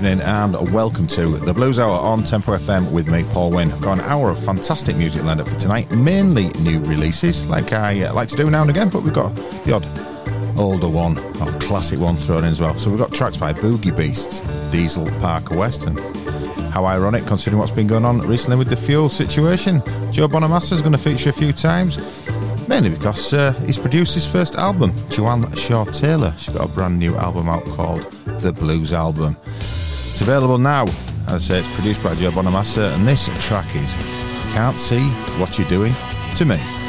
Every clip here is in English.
evening and welcome to the Blues Hour on Tempo FM with me, Paul Wynn. Got an hour of fantastic music lined up for tonight, mainly new releases, like I uh, like to do now and again, but we've got the odd older one or classic one thrown in as well. So we've got tracks by Boogie Beasts, Diesel, Park West, and how ironic considering what's been going on recently with the fuel situation. Joe Bonamassa is going to feature a few times mainly because uh, he's produced his first album. Joanne Shaw Taylor, she's got a brand new album out called The Blues Album. It's available now. As I say, it's produced by Joe Bonamassa, and this track is Can't See What You're Doing to Me.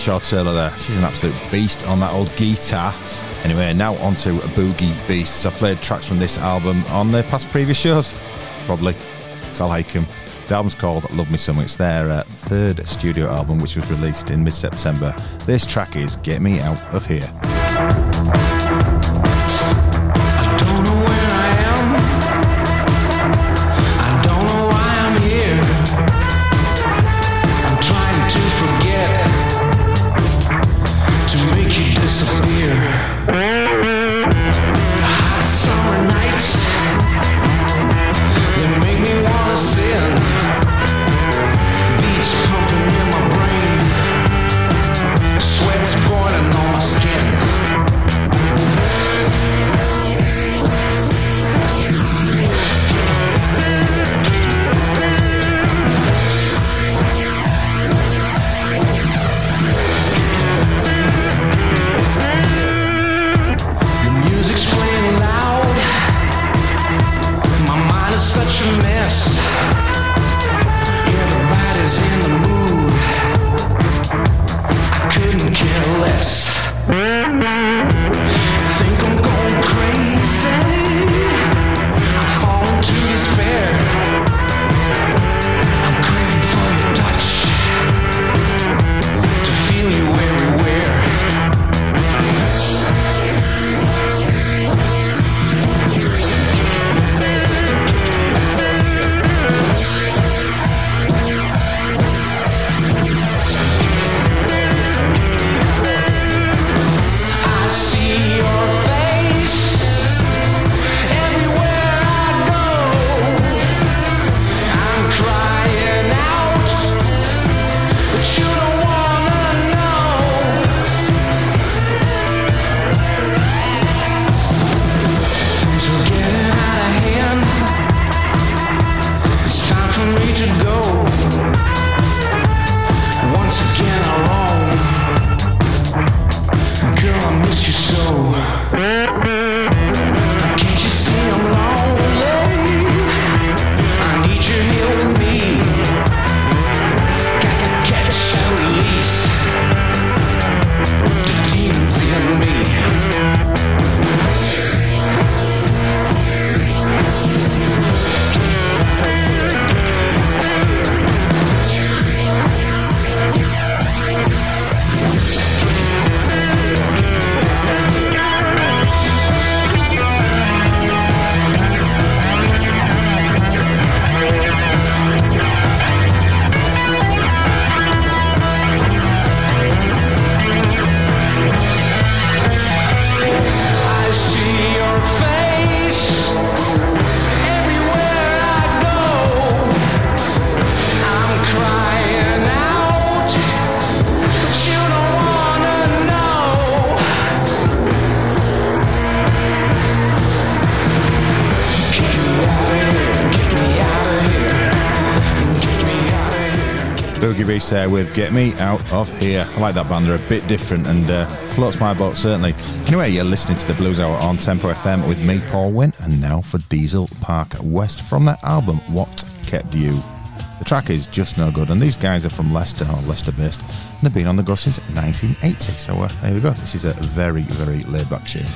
Taylor there. She's an absolute beast on that old guitar. Anyway, now on to Boogie Beasts. I played tracks from this album on the past previous shows, probably. So I'll hike them. The album's called Love Me Some. It's their uh, third studio album, which was released in mid September. This track is Get Me Out of Here. There with Get Me Out of Here. I like that band, they're a bit different and uh, floats my boat certainly. Anyway, you're listening to the Blues Hour on Tempo FM with me, Paul Wynn, and now for Diesel Park West from their album What Kept You. The track is just no good, and these guys are from Leicester or Leicester based, and they've been on the go since 1980. So uh, there we go. This is a very, very laid back tune.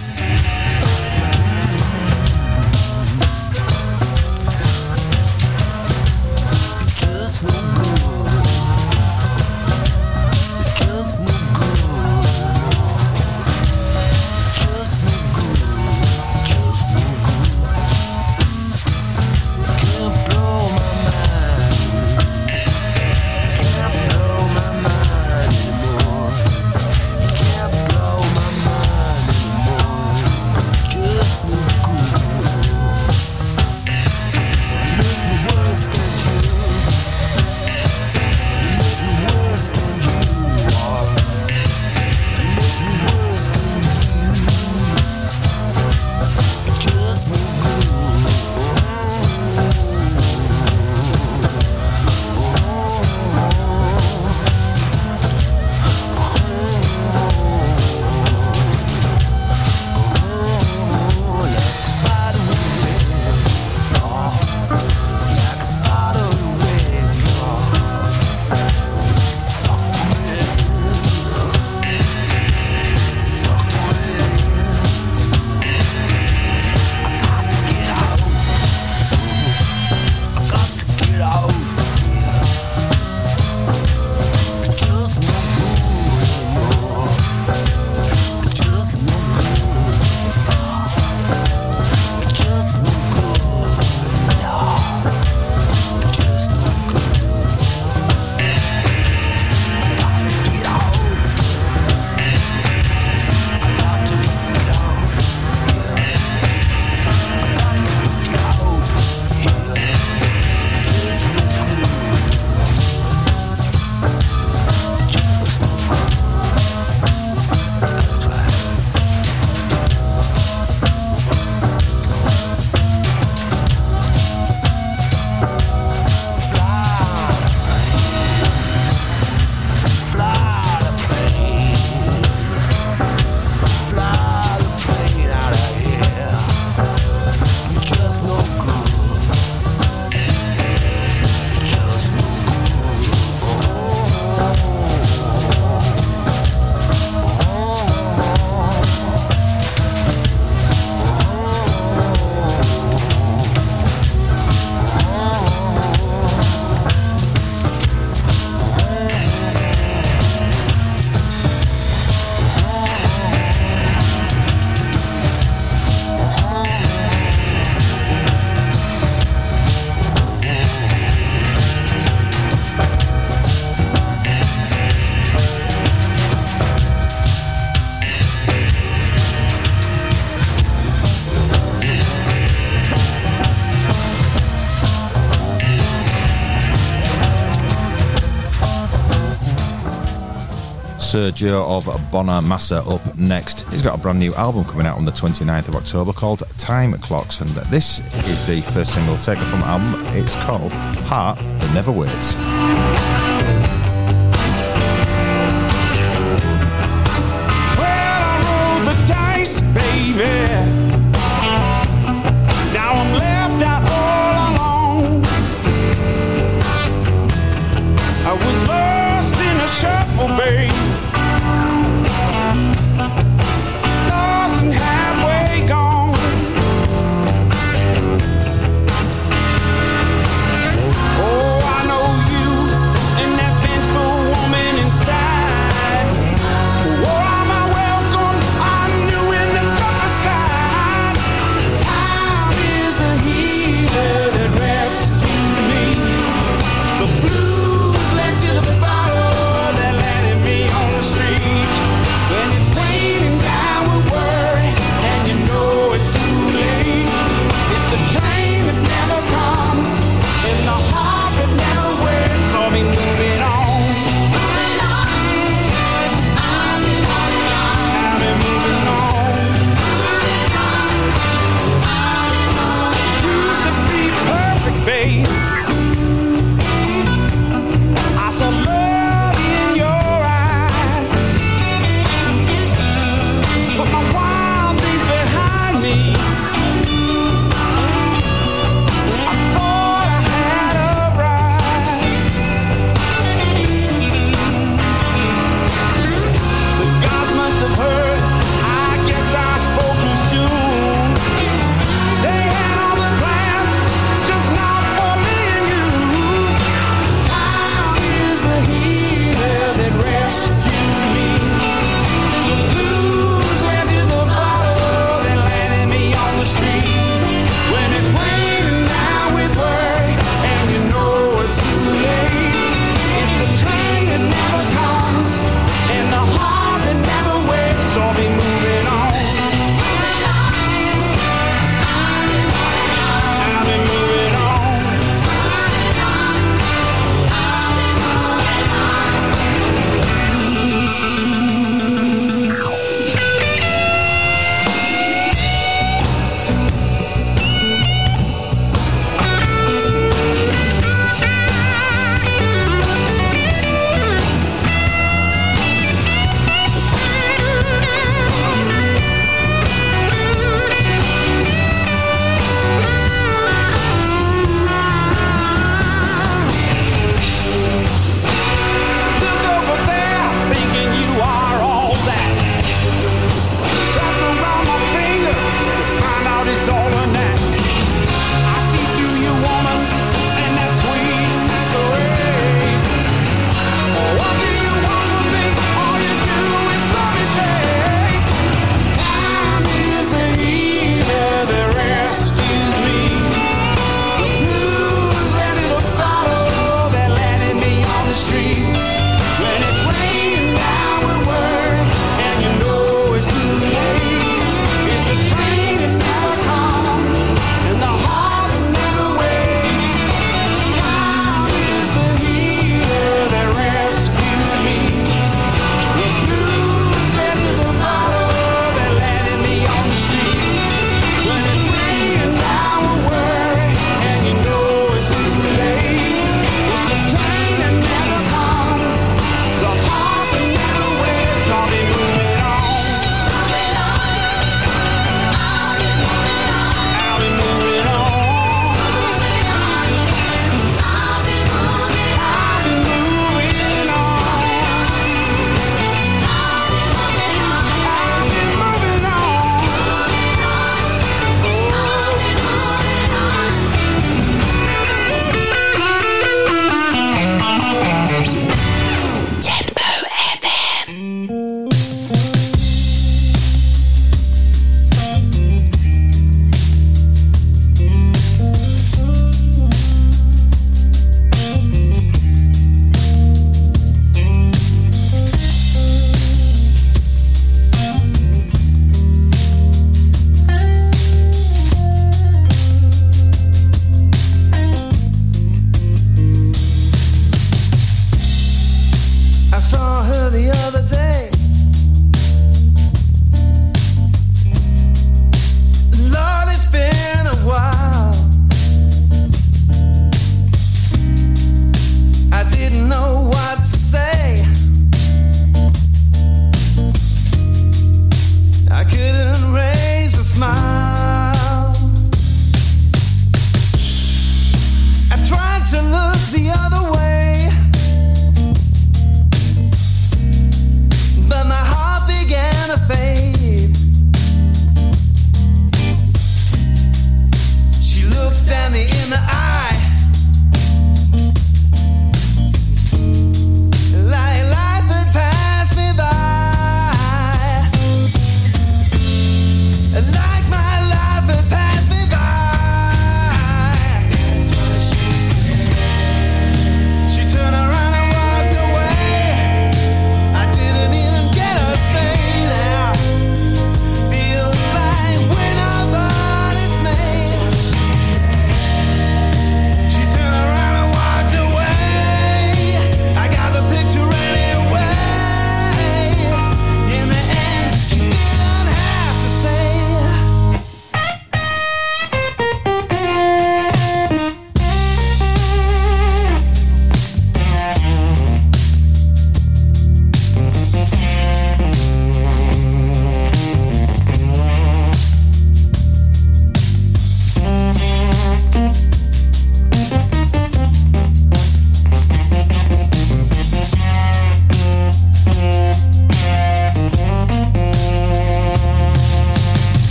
Sergio of Bonamassa up next. He's got a brand new album coming out on the 29th of October called Time Clocks, and this is the first single taken from the album. It's called Heart That Never Waits.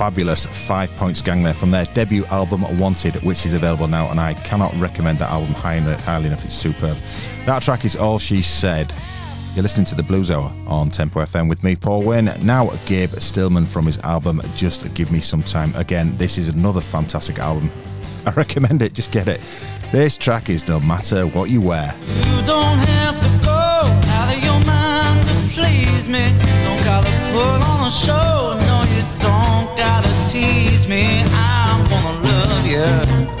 Fabulous Five Points Gang there from their debut album Wanted, which is available now, and I cannot recommend that album highly, enough. It's superb. That track is All She Said. You're listening to the Blues Hour on Tempo FM with me, Paul Wynn. Now, Gabe Stillman from his album Just Give Me Some Time. Again, this is another fantastic album. I recommend it, just get it. This track is No Matter What You Wear. You don't have to go out of your mind to please me. Don't gotta put on a show. No, you don't gotta tease me. I'm gonna love you.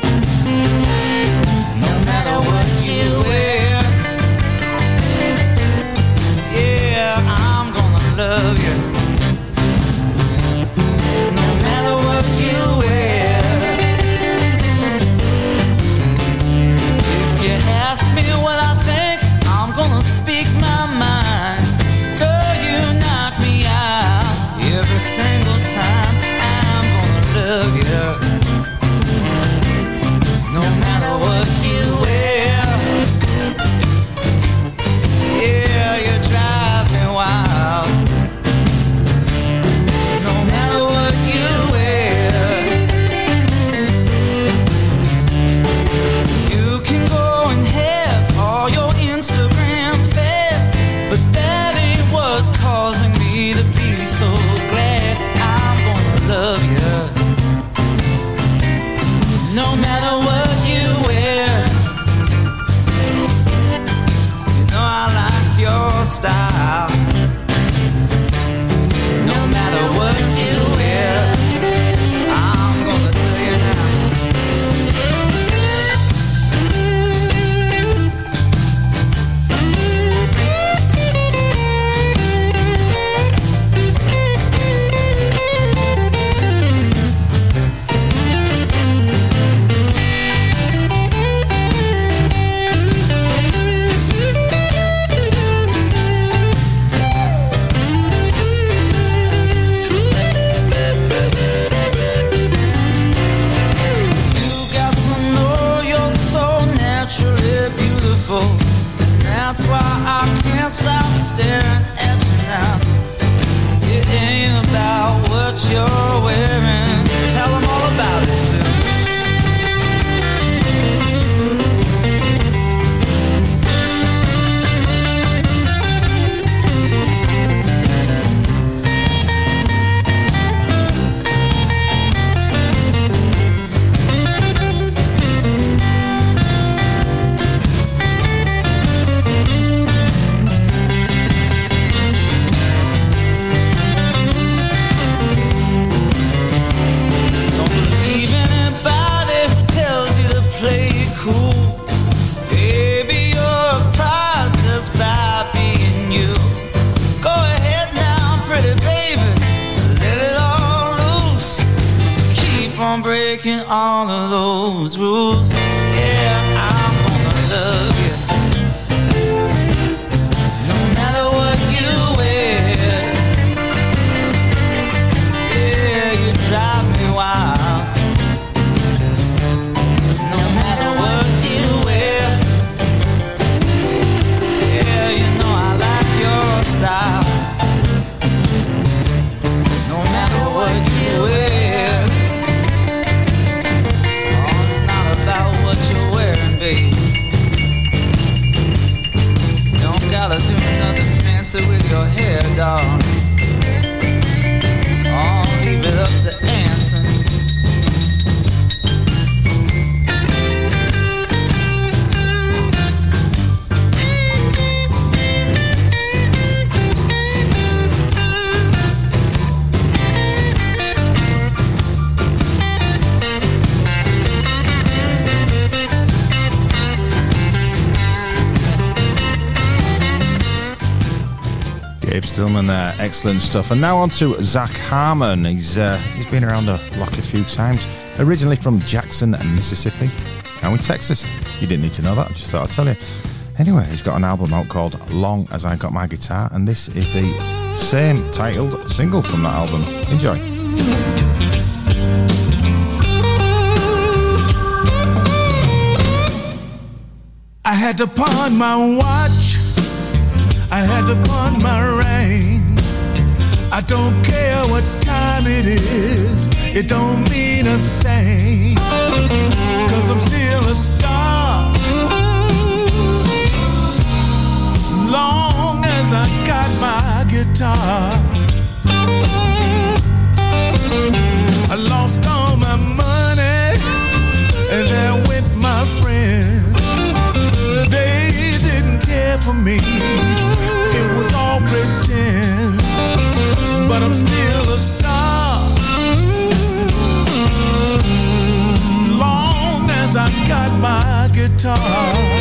There, excellent stuff. And now on to Zac Harmon. He's uh, he's been around the block a few times. Originally from Jackson, Mississippi, now in Texas. You didn't need to know that. I just thought I'd tell you. Anyway, he's got an album out called Long as I Got My Guitar, and this is the same titled single from that album. Enjoy. I had to pawn my watch. I had to pawn my ring. I don't care what time it is, it don't mean a thing. Cause I'm still a star. Long as I got my guitar. I lost all my money, and for me, it was all pretend. But I'm still a star. Long as I got my guitar.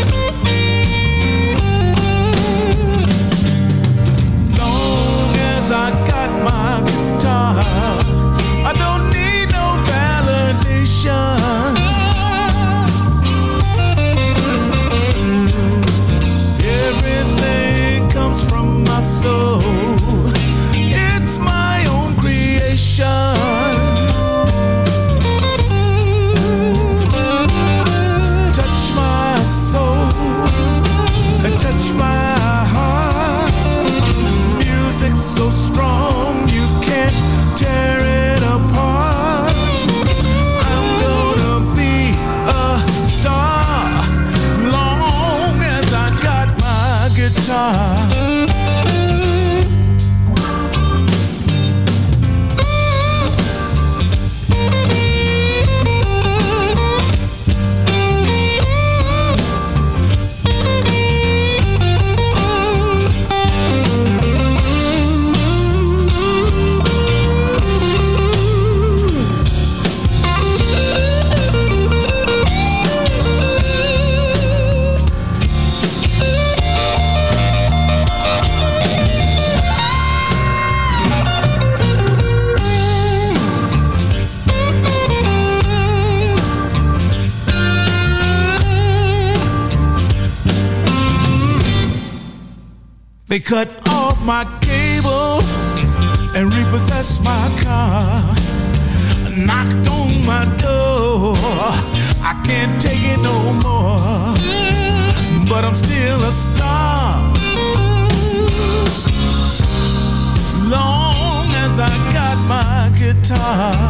My cable and repossessed my car. Knocked on my door. I can't take it no more. But I'm still a star. Long as I got my guitar.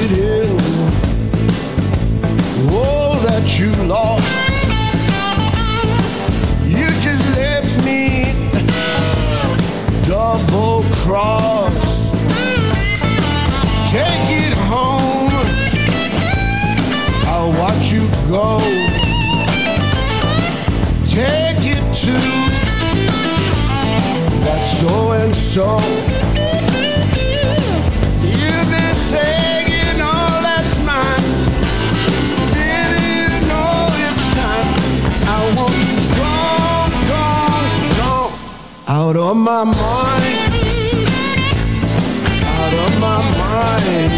It in. All that you lost. You just left me double cross. Take it home. I'll watch you go. Take it to that so and so. Out of my mind. Out of my mind.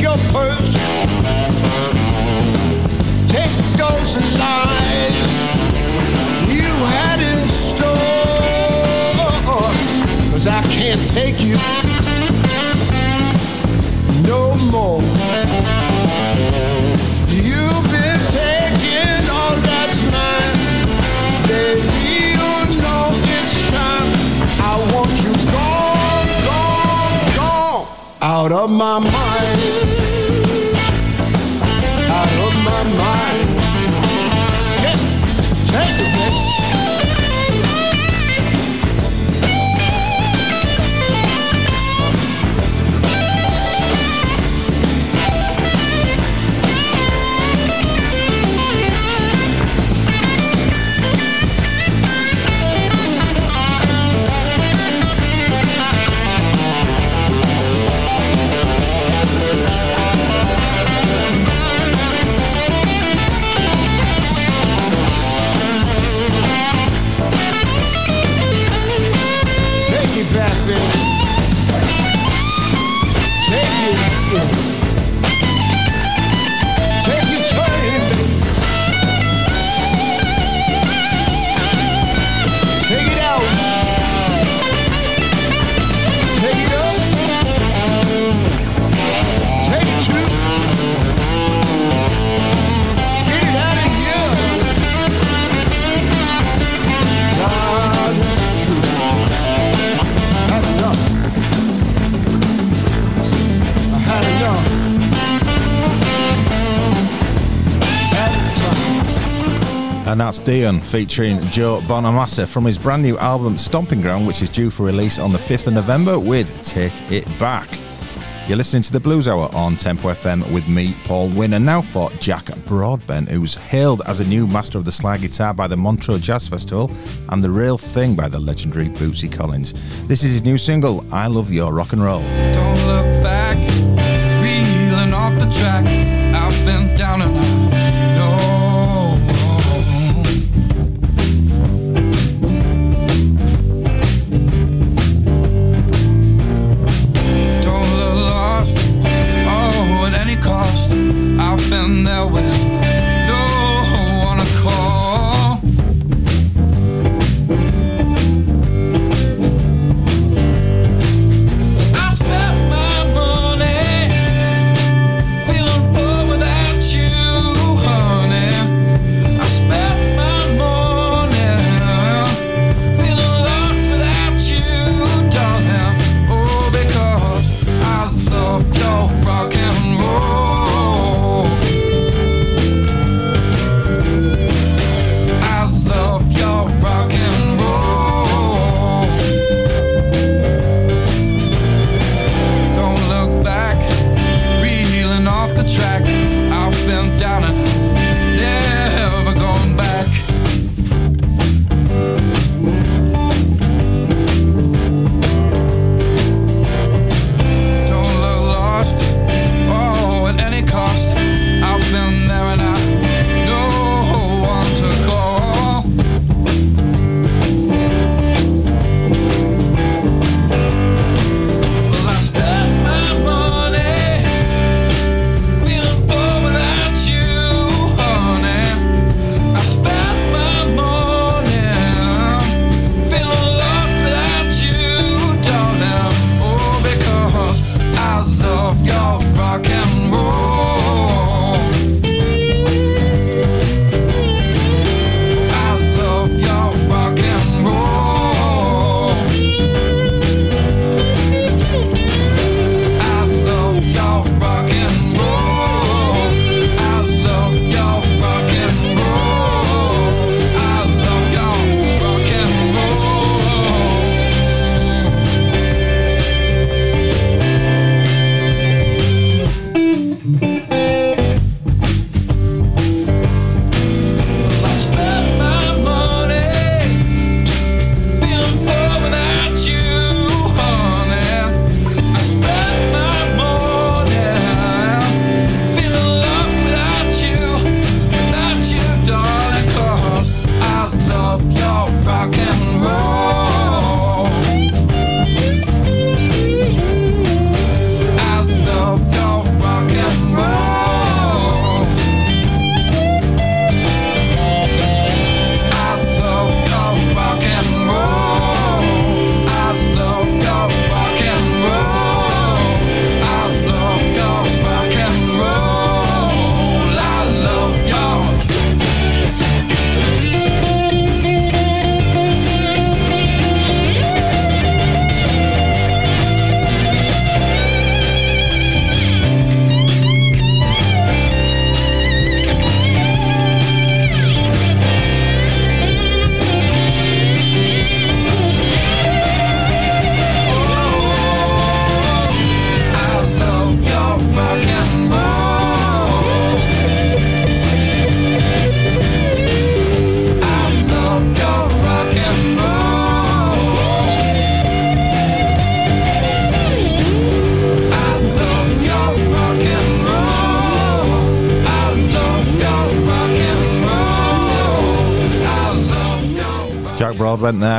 Your purse. Take those lies you had in store. Cause I can't take you no more. Out of my mind. Out of my mind. And that's Dion featuring Joe Bonamassa from his brand new album Stomping Ground, which is due for release on the 5th of November with Take It Back. You're listening to the Blues Hour on Tempo FM with me, Paul Wynn, and now for Jack Broadbent, who's hailed as a new master of the slide guitar by the Montreux Jazz Festival and the real thing by the legendary Bootsy Collins. This is his new single, I Love Your Rock and Roll. Don't look back, reeling off the track. I've been down and I I've been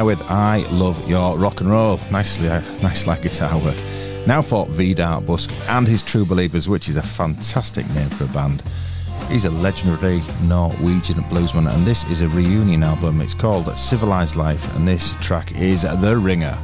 with I Love Your Rock and Roll. Nicely, uh, nice like guitar work. Now for Vidar Busk and his True Believers, which is a fantastic name for a band. He's a legendary Norwegian bluesman, and this is a reunion album. It's called Civilized Life, and this track is The Ringer.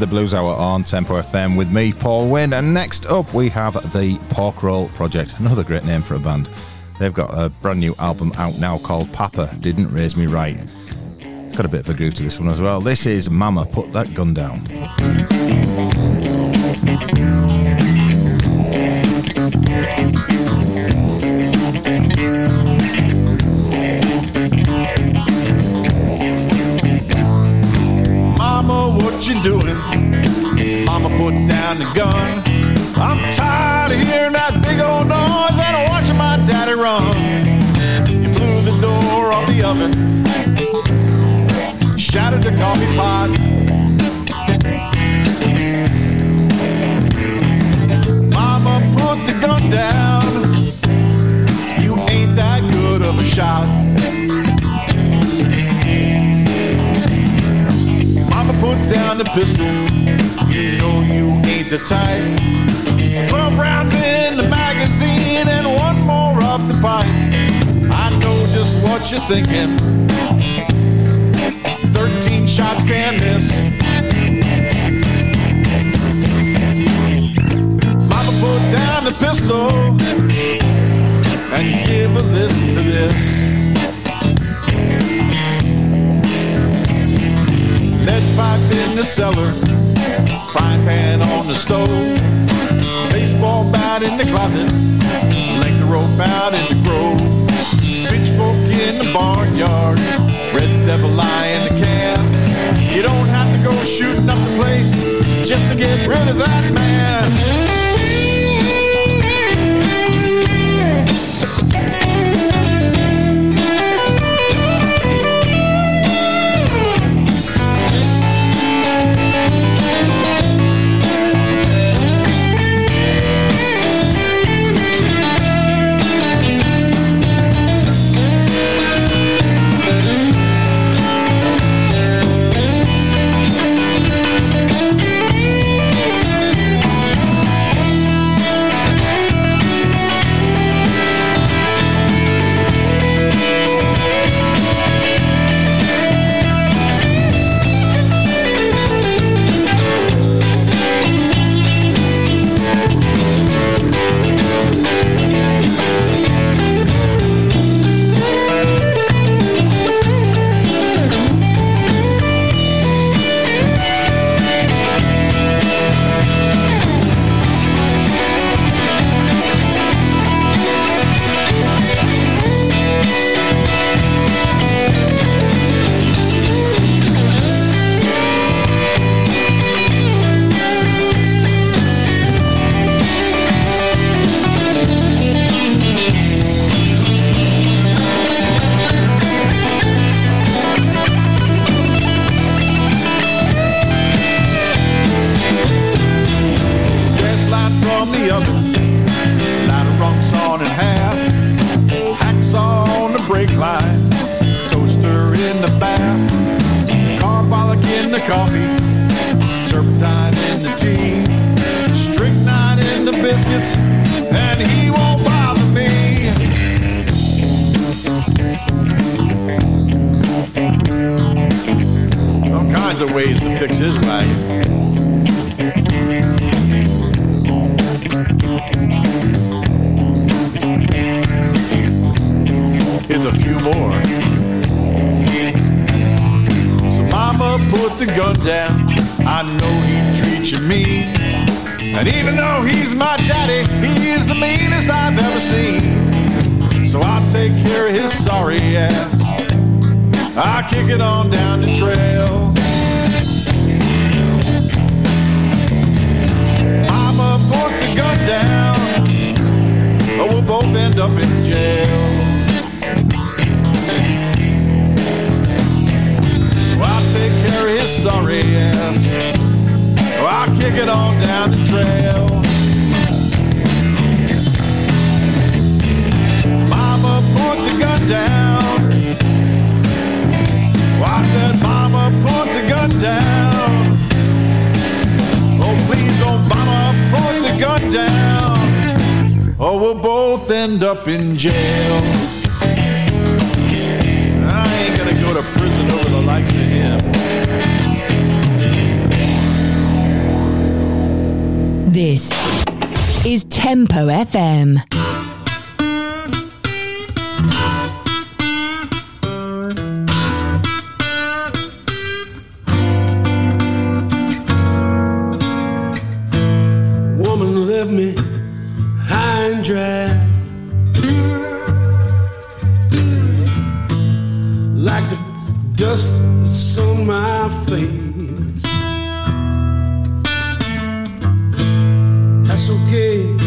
The Blues Hour on Tempo FM with me, Paul Wynn. And next up, we have the Pork Roll Project. Another great name for a band. They've got a brand new album out now called Papa Didn't Raise Me Right. It's got a bit of a groove to this one as well. This is Mama Put That Gun Down. You doing? Gun. I'm tired of hearing that big old noise and watching my daddy run. You blew the door off the oven, shattered the coffee pot. Mama, put the gun down. You ain't that good of a shot. Mama put down the pistol. You know you the type. Twelve rounds in the magazine and one more up the pipe. I know just what you're thinking. Thirteen shots can miss. Mama put down the pistol and give a listen to this. Lead pipe in the cellar, frying pan on the stove, baseball bat in the closet, length of rope out in the grove, pitchfork in the barnyard, red devil lie in the can. You don't have to go shooting up the place just to get rid of that man. Of ways to fix his wagon. Here's a few more. So mama put the gun down. I know he treats you mean. And even though he's my daddy, he is the meanest I've ever seen. So I'll take care of his sorry ass. I kick it on down the trail. Both end up in jail. So I'll take care of his sorry ass. Or I'll kick it on down the trail. Mama put the gun down. Well, I said, Mama put the gun down. Oh, please, oh, Mama, put the gun down. We'll both end up in jail. I ain't gonna go to prison over the likes of him. This is Tempo FM. That's on my face. That's okay.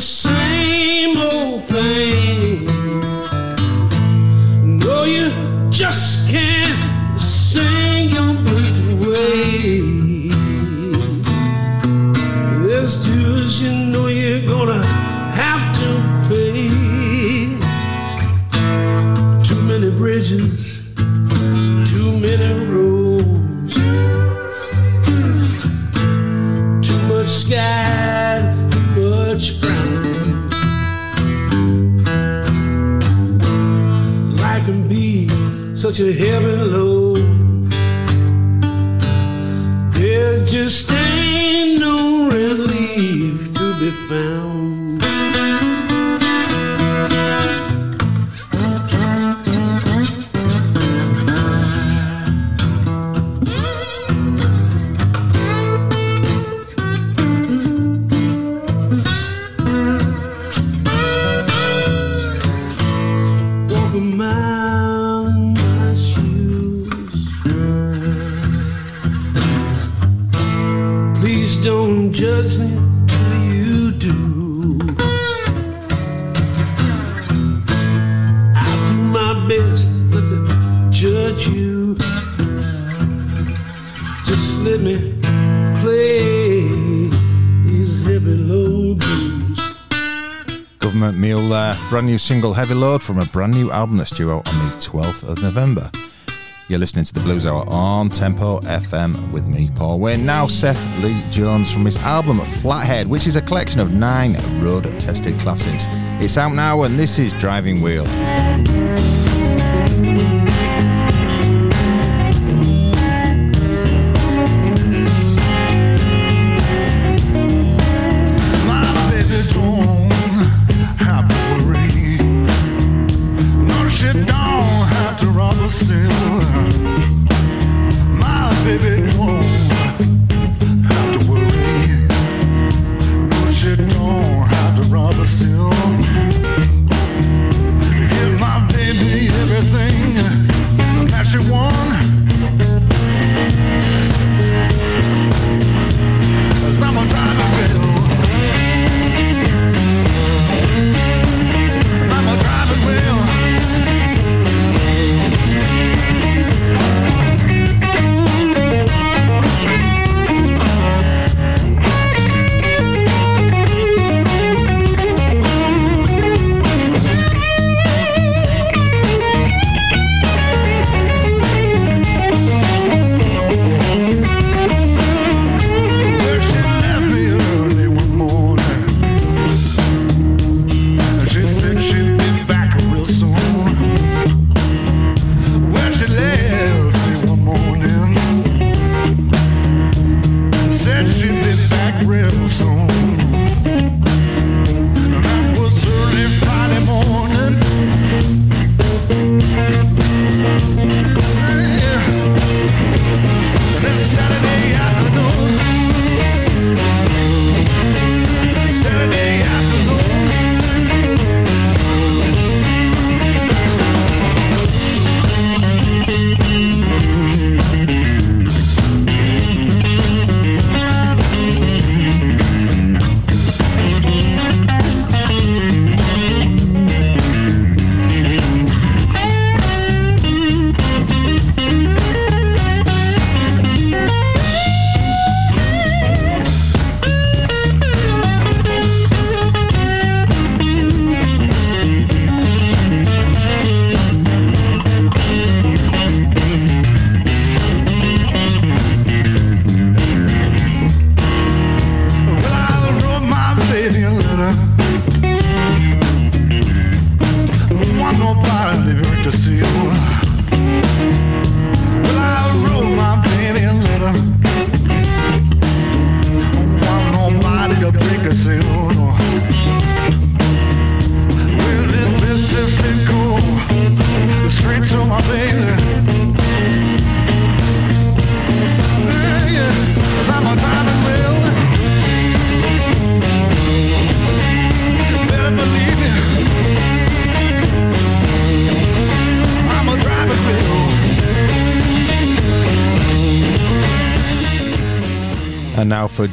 the sun. to heaven. brand new single Heavy Load from a brand new album that's due out on the 12th of November. You're listening to the Blues Hour on Tempo FM with me, Paul Wayne. Now, Seth Lee Jones from his album Flathead, which is a collection of nine road tested classics. It's out now, and this is Driving Wheel.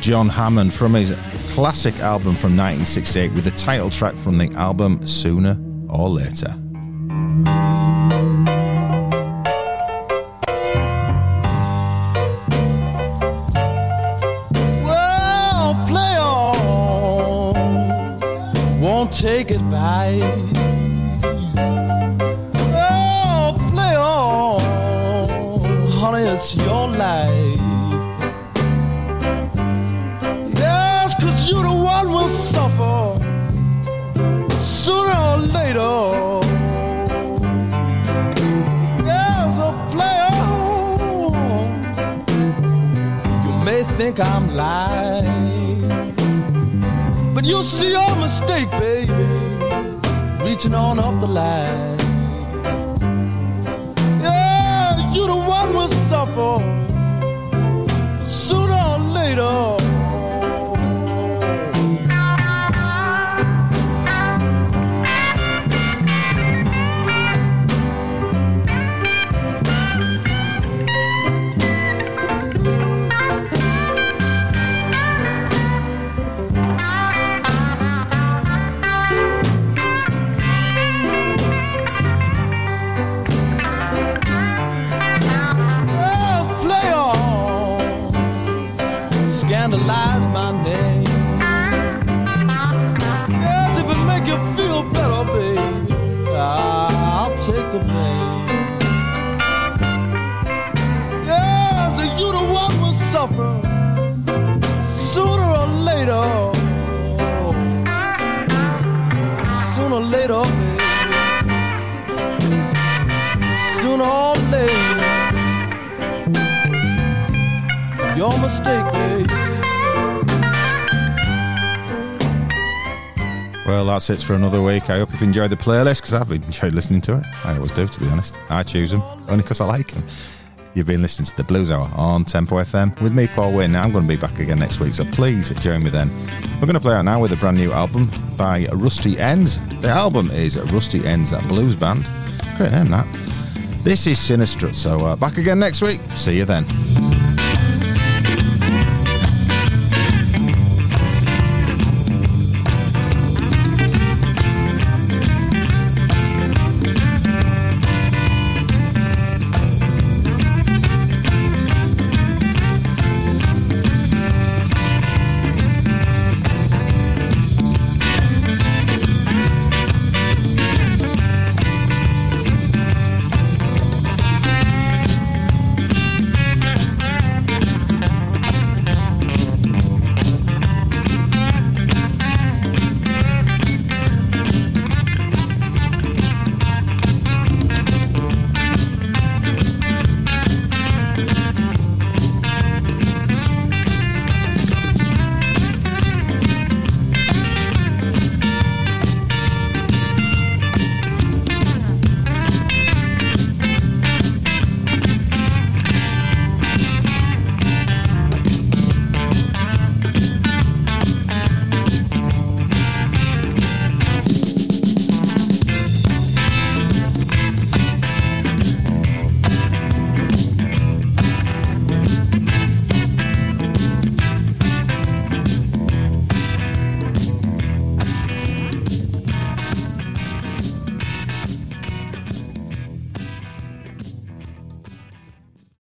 John Hammond from his classic album from 1968 with the title track from the album Sooner or Later. Well, play on, won't take advice. Oh, play on, honey, it's your life. Or later. Yes, so play on. You may think I'm lying, but you'll see your mistake, baby, reaching on up the line. Yeah, you the one will suffer sooner or later. Sooner or baby. Sooner or later. Your mistake, baby. Well, that's it for another week. I hope you've enjoyed the playlist because I've enjoyed listening to it. I always do, to be honest. I choose them only because I like them. You've been listening to the Blues Hour on Tempo FM with me, Paul Wynn. I'm going to be back again next week, so please join me then. We're going to play out now with a brand new album by Rusty Ends. The album is Rusty Ends, that blues band. Great name, that. This is Sinistrut, so uh, back again next week. See you then.